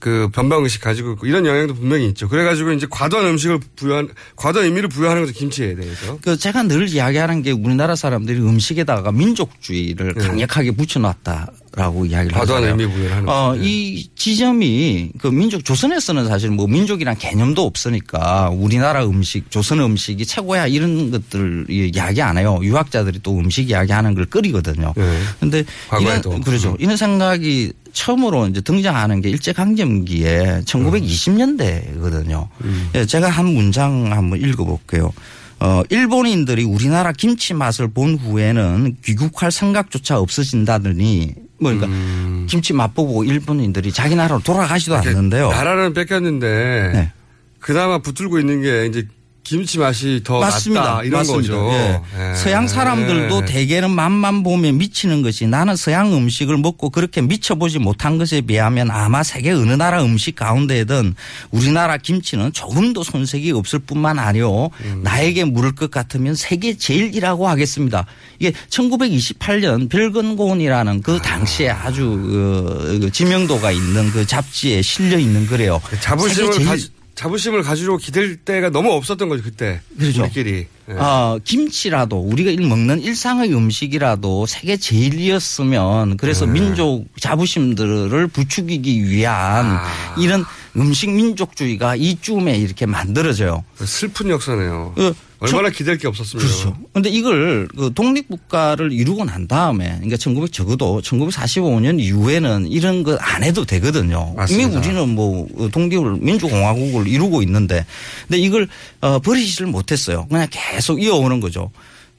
그 변방 의식 가지고 있고 이런 영향도 분명히 있죠. 그래가지고 이제 과도한 음식을 부여한 과도한 의미를 부여하는 거죠 김치에 대해서. 그 제가 늘 이야기하는 게 우리나라 사람들이 음식에다가 민족주의를 강력하게 붙여놨다라고 이야기를 네. 과도한 하잖아요. 의미 부여를 하는 어, 거죠. 이 지점이 그 민족 조선에서는 사실 뭐 민족이란 개념도 없으니까 우리나라 음식, 조선 음식이 최고야 이런 것들 이야기 안 해요. 유학자들이 또 음식 이야기하는 걸 끓이거든요. 그런데 네. 이런 그렇죠. 음. 이런 생각이 처음으로 이제 등장하는 게 일제강점기에 1920년대거든요. 음. 예, 제가 한 문장 한번 읽어볼게요. 어, 일본인들이 우리나라 김치 맛을 본 후에는 귀국할 생각조차 없어진다더니 뭐 그러니까 음. 김치 맛보고 일본인들이 자기 나라로 돌아가지도 않는데요. 나라는 뺏겼는데 네. 그나마 붙들고 있는 게 이제 김치 맛이 더 맞습니다. 낫다 이런 맞습니다. 거죠. 예. 예. 서양 사람들도 대개는 맛만 보면 미치는 것이 나는 서양 음식을 먹고 그렇게 미쳐보지 못한 것에 비하면 아마 세계 어느 나라 음식 가운데든 우리나라 김치는 조금도 손색이 없을 뿐만 아니요 음. 나에게 물을 것 같으면 세계 제일이라고 하겠습니다. 이게 1928년 별건곤이라는 그 당시에 아주 그, 그 지명도가 있는 그 잡지에 실려 있는 거래요. 자부심을 가지, 자부심을 가지고 기댈 때가 너무 없었던 거죠 그때. 그렇죠. 우리끼리. 예. 어, 김치라도 우리가 일- 먹는 일상의 음식이라도 세계 제일이었으면 그래서 네. 민족 자부심들을 부추기기 위한 아. 이런 음식 민족주의가 이쯤에 이렇게 만들어져요. 슬픈 역사네요. 그 얼마나 기댈 게 없었으면. 그렇죠. 근데 이걸 그 독립국가를 이루고 난 다음에 그러니까 1900 적어도 1945년 이후에는 이런 거 안 해도 되거든요. 맞습니다. 이미 우리는 뭐 독립을 민주공화국을 이루고 있는데 근데 이걸 어, 버리지를 못했어요. 그냥 계속 이어오는 거죠.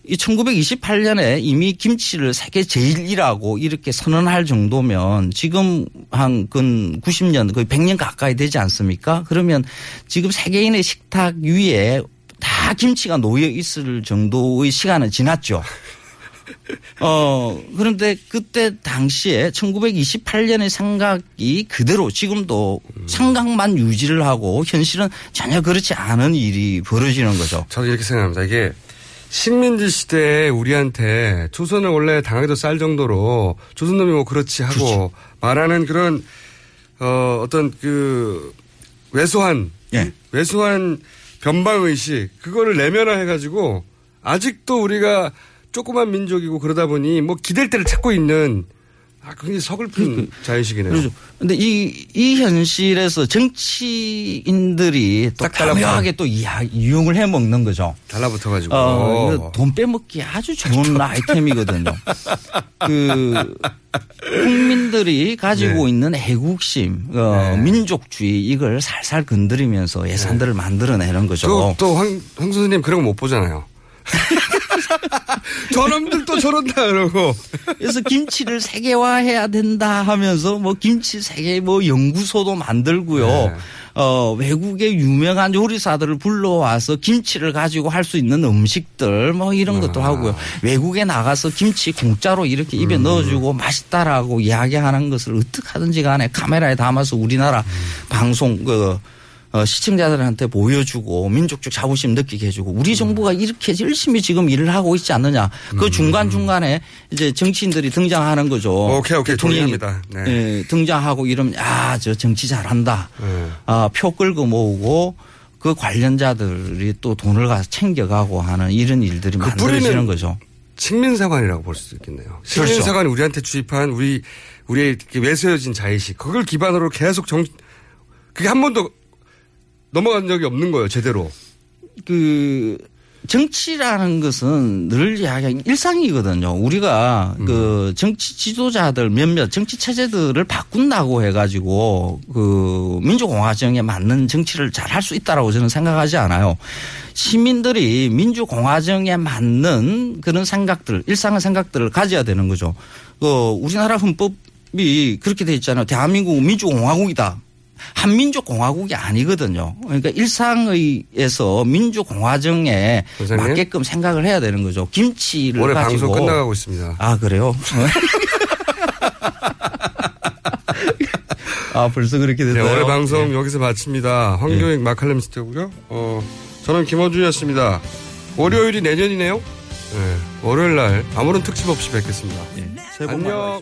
이 1928년에 이미 김치를 세계 제일이라고 이렇게 선언할 정도면 지금 한 근 90년 거의 100년 가까이 되지 않습니까? 그러면 지금 세계인의 식탁 위에 다 김치가 놓여 있을 정도의 시간은 지났죠. 어, 그런데 그때 당시에 1928년의 생각이 그대로 지금도 생각만 유지를 하고 현실은 전혀 그렇지 않은 일이 벌어지는 거죠. 저는 이렇게 생각합니다. 이게 식민지 시대에 우리한테 조선을 원래 당하기도 쌀 정도로 조선놈이 뭐 그렇지 하고 말하는 그런 어 어떤 그 왜소한 예. 왜소한 변방 의식 그거를 내면화해 가지고 아직도 우리가 조그만 민족이고 그러다 보니 뭐 기댈 데를 찾고 있는 아 굉장히 서글픈 자의식이네요. 그렇죠. 근데 이, 이 현실에서 정치인들이 또. 교묘하게 또 이야- 이용을 해 먹는 거죠. 달라붙어 가지고. 어, 돈 빼먹기 아주 좋은 아이템이거든요. 그 국민들이 가지고 네. 있는 애국심, 어, 민족주의 이걸 살살 건드리면서 예산들을 만들어내는 거죠. 또, 또 황, 황 선생님 그런 거 못 보잖아요. 저놈들 또 저런다 이러고. 그래서 김치를 세계화해야 된다 하면서 뭐 김치 세계 뭐 연구소도 만들고요. 네. 어, 외국의 유명한 요리사들을 불러와서 김치를 가지고 할 수 있는 음식들 뭐 이런 아. 것도 하고요. 외국에 나가서 김치 공짜로 이렇게 입에 음. 넣어주고 맛있다라고 이야기하는 것을 어떻게 하든지 간에 카메라에 담아서 우리나라 음. 방송 그 어, 시청자들한테 보여주고 민족적 자부심 느끼게 해주고 음. 우리 정부가 이렇게 열심히 지금 일을 하고 있지 않느냐. 그 중간 중간에 이제 정치인들이 등장하는 거죠. 음. 오케이, 오케이. 동의합니다. 네. 예, 등장하고 이러면 아저 정치 잘한다. 네. 아, 표 끌고 모으고 그 관련자들이 또 돈을 가서 챙겨가고 하는 이런 일들이 그 만들어지는 거죠. 식민사관이라고 볼 수 있겠네요. 그렇죠. 식민사관이 우리한테 주입한 우리 우리의 외세어진 자의식 그걸 기반으로 계속 정 그게 한 번도 넘어간 적이 없는 거예요 제대로. 그 정치라는 것은 늘 이야기하는 일상이거든요. 우리가 음. 그 정치 지도자들 몇몇 정치 체제들을 바꾼다고 해가지고 그 민주공화 정에 맞는 정치를 잘 할 수 있다라고 저는 생각하지 않아요. 시민들이 민주공화 정에 맞는 그런 생각들, 일상의 생각들을 가져야 되는 거죠. 그 우리나라 헌법이 그렇게 돼 있잖아요. 대한민국은 민주공화국이다. 한민족 공화국이 아니거든요. 그러니까 일상의에서 민족 공화정에? 맞게끔 생각을 해야 되는 거죠. 김치를 올해 가지고 방송 끝나가고 있습니다. 아 그래요? 아 벌써 그렇게 네, 됐어요. 올해 방송 여기서 마칩니다. 황교익 마칼렘 스트고요. 어, 저는 김원준이었습니다. 월요일이 내년이네요. 네, 월요일 날 아무런 특집 없이 뵙겠습니다. 새해 복 많이 안녕.